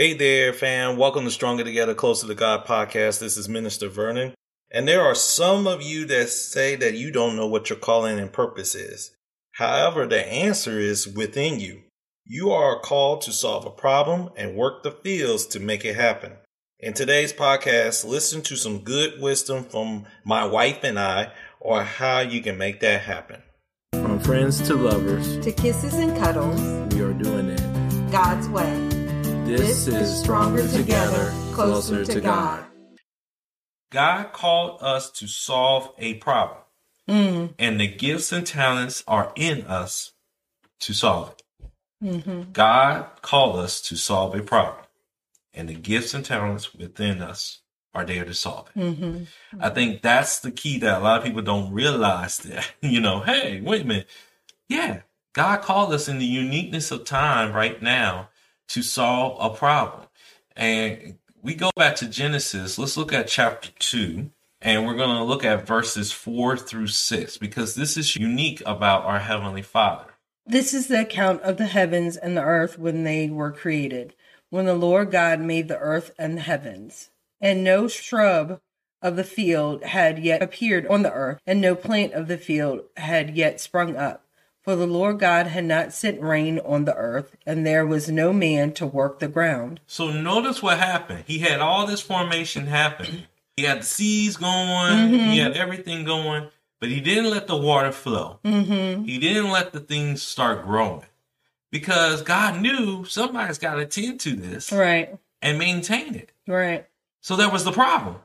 Hey there, fam. Welcome to Stronger Together, Closer to God podcast. This is Minister Vernon. And there are some of you that say that you don't know what your calling and purpose is. However, the answer is within you. You are called to solve a problem and work the fields to make it happen. In today's podcast, listen to some good wisdom from my wife and I on how you can make that happen. From friends to lovers, to kisses and cuddles, we are doing it God's way. This, is Stronger Together, Closer to God. God called us to solve a problem, Mm, and the gifts and talents are in us to solve it. mhm. God called us to solve a problem, and the gifts and talents within us are there to solve it. Mhm. I think that's the key that a lot of people don't realize that, you know, hey, wait a minute. Yeah, God called us in the uniqueness of time right now to solve a problem. And we go back to Genesis. Let's look at chapter 2, and we're going to look at verses 4 through 6 because this is unique about our Heavenly Father. This is the account of the heavens and the earth when they were created, when the Lord God made the earth and the heavens. And no shrub of the field had yet appeared on the earth, and no plant of the field had yet sprung up. For the Lord God had not sent rain on the earth, and there was no man to work the ground. So notice what happened. He had all this formation happen. He had the seas going, he had everything going, but he didn't let the water flow. Mm-hmm. He didn't let the things start growing because God knew somebody's got to tend to this Right, and maintain it. right, So that was the problem.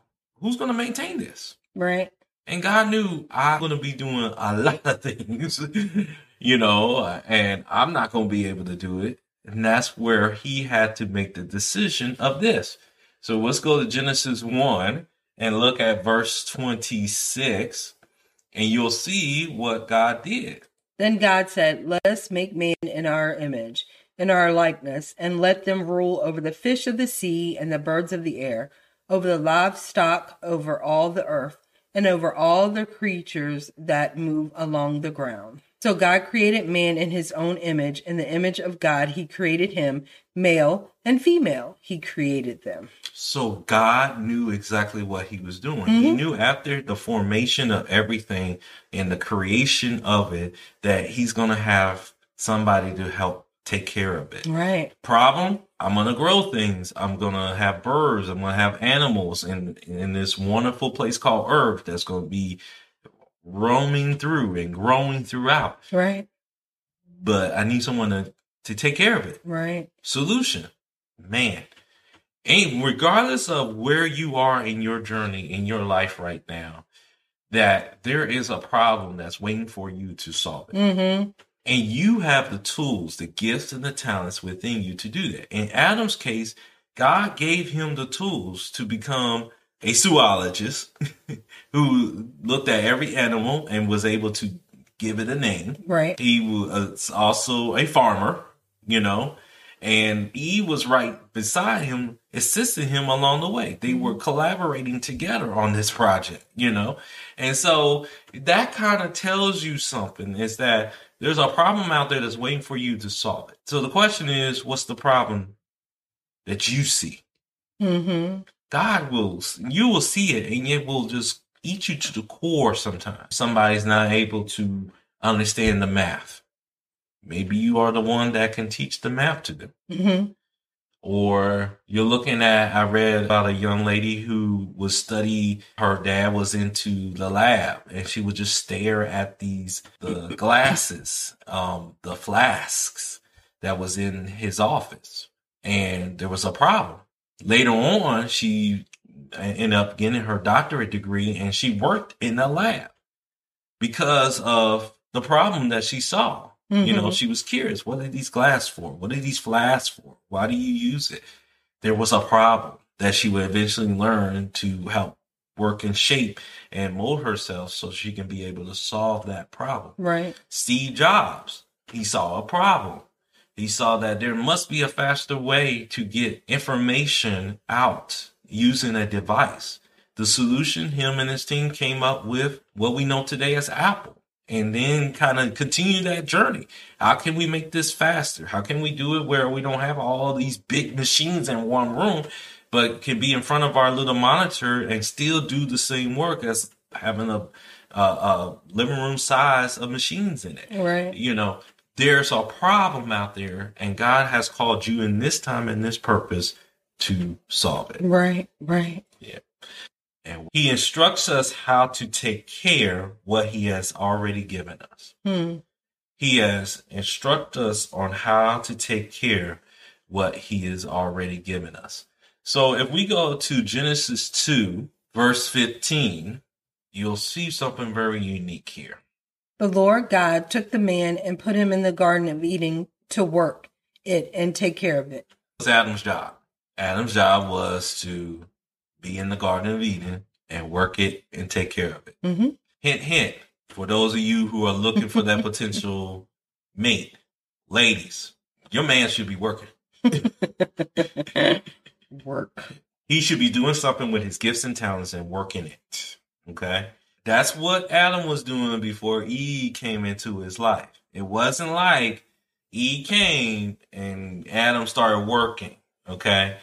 Who's going to maintain this? right. And God knew I'm going to be doing a lot of things, you know, and I'm not going to be able to do it. And that's where he had to make the decision of this. So let's go to Genesis 1 and look at verse 26, and you'll see what God did. Then God said, Let us make man in our image, in our likeness, and let them rule over the fish of the sea and the birds of the air, over the livestock, over all the earth, and over all the creatures that move along the ground. So God created man in his own image. In the image of God, he created him, male and female, he created them. So God knew exactly what he was doing. He Mm-hmm. knew after the formation of everything and the creation of it that he's going to have somebody to help take care of it. Right, Problem, I'm going to grow things. I'm going to have birds. I'm going to have animals in in this wonderful place called earth that's going to be roaming through and growing throughout. right, But I need someone to to take care of it right. solution. Man, and regardless of where you are in your journey in your life right now, that there is a problem that's waiting for you to solve it. Mm-hmm. And you have the tools, the gifts, and the talents within you to do that. In Adam's case, God gave him the tools to become a zoologist who looked at every animal and was able to give it a name. Right, He was also a farmer, you know, and Eve was right beside him, assisting him along the way. They were mm-hmm. collaborating together on this project, you know, and so that kind of tells you something is that there's a problem out there that's waiting for you to solve it. So the question is, what's the problem that you see? mm-hmm. God will, you will see it and it will just eat you to the core sometimes. Somebody's not able to understand the math. Maybe you are the one that can teach the math to them. Mm-hmm. Or you're looking at, I read about a young lady who was study, her dad was into the lab and she would just stare at these, the glasses, um, the flasks that was in his office. And there was a problem. Later on, she ended up getting her doctorate degree and she worked in the lab because of the problem that she saw. You know, Mhm. she was curious. What are these glass for? What are these flasks for? Why do you use it? There was a problem that she would eventually learn to help work and shape and mold herself so she can be able to solve that problem. Right, Steve Jobs, he saw a problem. He saw that there must be a faster way to get information out using a device. The solution him and his team came up with what we know today as Apple. And then kind of continue that journey. How can we make this faster? How can we do it where we don't have all these big machines in one room, but can be in front of our little monitor and still do the same work as having a, a, a living room size of machines in it? Right. You know, there's a problem out there, and God has called you in this time and this purpose to solve it. Right. Right. And he instructs us how to take care what he has already given us. Hmm. He has instructed us on how to take care what he has already given us. So if we go to Genesis 2, verse 15, you'll see something very unique here. The Lord God took the man and put him in the Garden of Eden to work it and take care of it. It was Adam's job. Adam's job was to be in the Garden of Eden and work it and take care of it. Mm-hmm. Hint, hint, for those of you who are looking for that potential mate, ladies, your man should be working. Work. He should be doing something with his gifts and talents and working it. Okay? That's what Adam was doing before Eve came into his life. It wasn't like Eve came and Adam started working. Okay?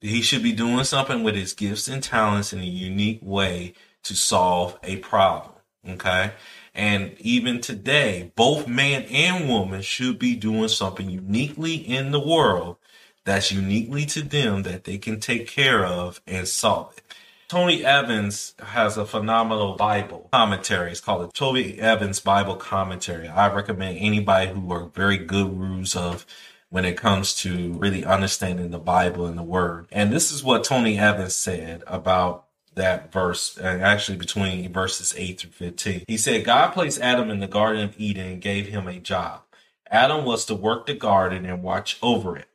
He should be doing something with his gifts and talents in a unique way to solve a problem. Okay? And even today, both man and woman should be doing something uniquely in the world that's uniquely to them that they can take care of and solve it. Tony Evans has a phenomenal Bible commentary. It's called the Tony Evans Bible Commentary. I recommend anybody who are very gurus of when it comes to really understanding the Bible and the Word. And this is what Tony Evans said about that verse, and actually between verses 8 through 15. He said, God placed Adam in the Garden of Eden and gave him a job. Adam was to work the garden and watch over it.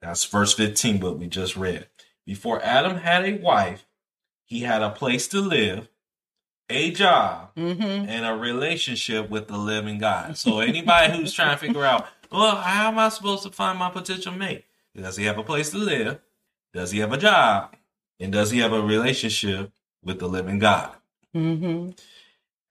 That's verse 15, what we just read. Before Adam had a wife, he had a place to live, a job, Mm-hmm. and a relationship with the living God. So anybody who's trying to figure out, well, how am I supposed to find my potential mate? Does he have a place to live? Does he have a job? And does he have a relationship with the living God? Mm-hmm.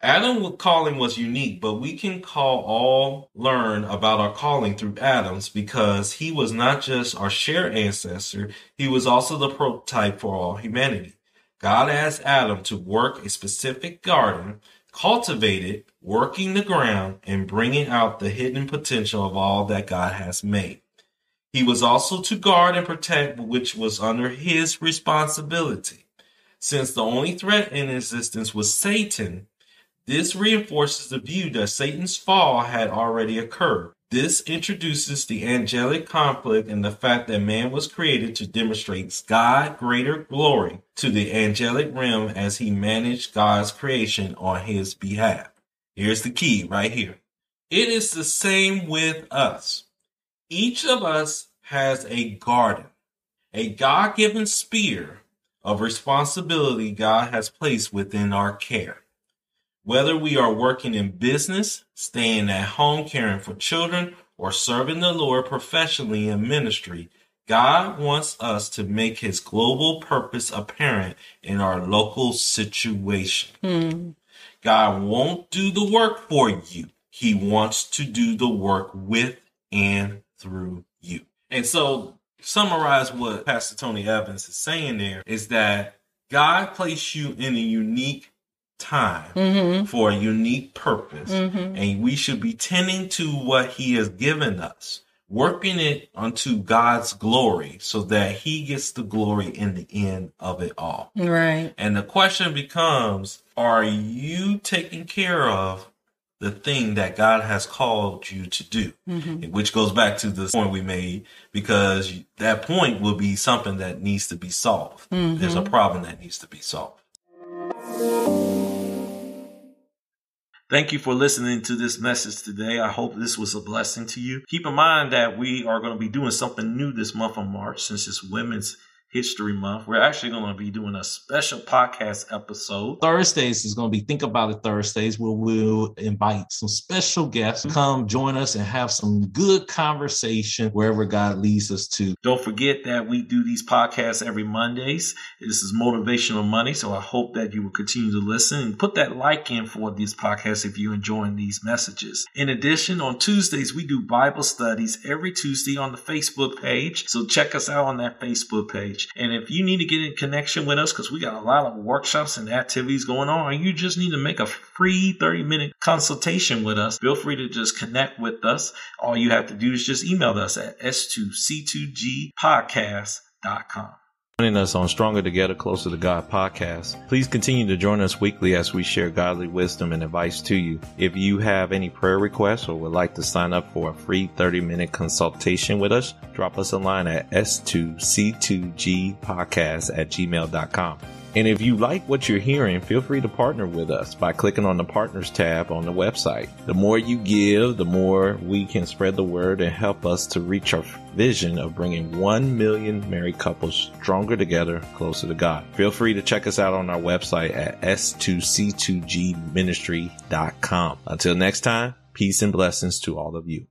Adam calling was unique, but we can call all learn about our calling through Adam's because he was not just our shared ancestor, he was also the prototype for all humanity. God asked Adam to work a specific garden, cultivate it, working the ground, and bringing out the hidden potential of all that God has made. He was also to guard and protect which was under his responsibility. Since the only threat in existence was Satan, this reinforces the view that Satan's fall had already occurred. This introduces the angelic conflict and the fact that man was created to demonstrate God greater glory to the angelic realm as he managed God's creation on his behalf. Here's the key right here. It is the same with us. Each of us has a garden, a God given sphere of responsibility God has placed within our care. Whether we are working in business, staying at home caring for children, or serving the Lord professionally in ministry, God wants us to make his global purpose apparent in our local situation. Hmm. God won't do the work for you. He wants to do the work with and through you. And so, summarize what Pastor Tony Evans is saying there is that God placed you in a unique time Mm-hmm. for a unique purpose, Mhm. and we should be tending to what He has given us, working it unto God's glory so that He gets the glory in the end of it all. Right. And the question becomes Are you taking care of the thing that God has called you to do? Mm-hmm. Which goes back to the point we made because that point will be something that needs to be solved. There's a problem that needs to be solved. Thank you for listening to this message today. I hope this was a blessing to you. Keep in mind that we are going to be doing something new this month of March since it's Women's History Month. We're actually going to be doing a special podcast episode. Thursdays is going to be Think About It Thursdays, where we'll invite some special guests to come join us and have some good conversation wherever God leads us to. Don't forget that we do these podcasts every Mondays. This is motivational money, so I hope that you will continue to listen and put that like in for these podcasts if you're enjoying these messages. In addition, on Tuesdays, we do Bible studies every Tuesday on the Facebook page. So check us out on that Facebook page page. And if you need to get in connection with us, because we got a lot of workshops and activities going on, you just need to make a free 30 minute consultation with us, feel free to just connect with us. All you have to do is just email us at s2c2gpodcast.com joining us on Stronger Together, Closer to God podcast. Please continue to join us weekly as we share godly wisdom and advice to you. If you have any prayer requests or would like to sign up for a free 30 minute consultation with us, drop us a line at s2c2gpodcast at gmail.com. And if you like what you're hearing, feel free to partner with us by clicking on the partners tab on the website. The more you give, the more we can spread the word and help us to reach our vision of bringing 1 million married couples stronger together, closer to God. Feel free to check us out on our website at s2c2gministry.com. Until next time, peace and blessings to all of you.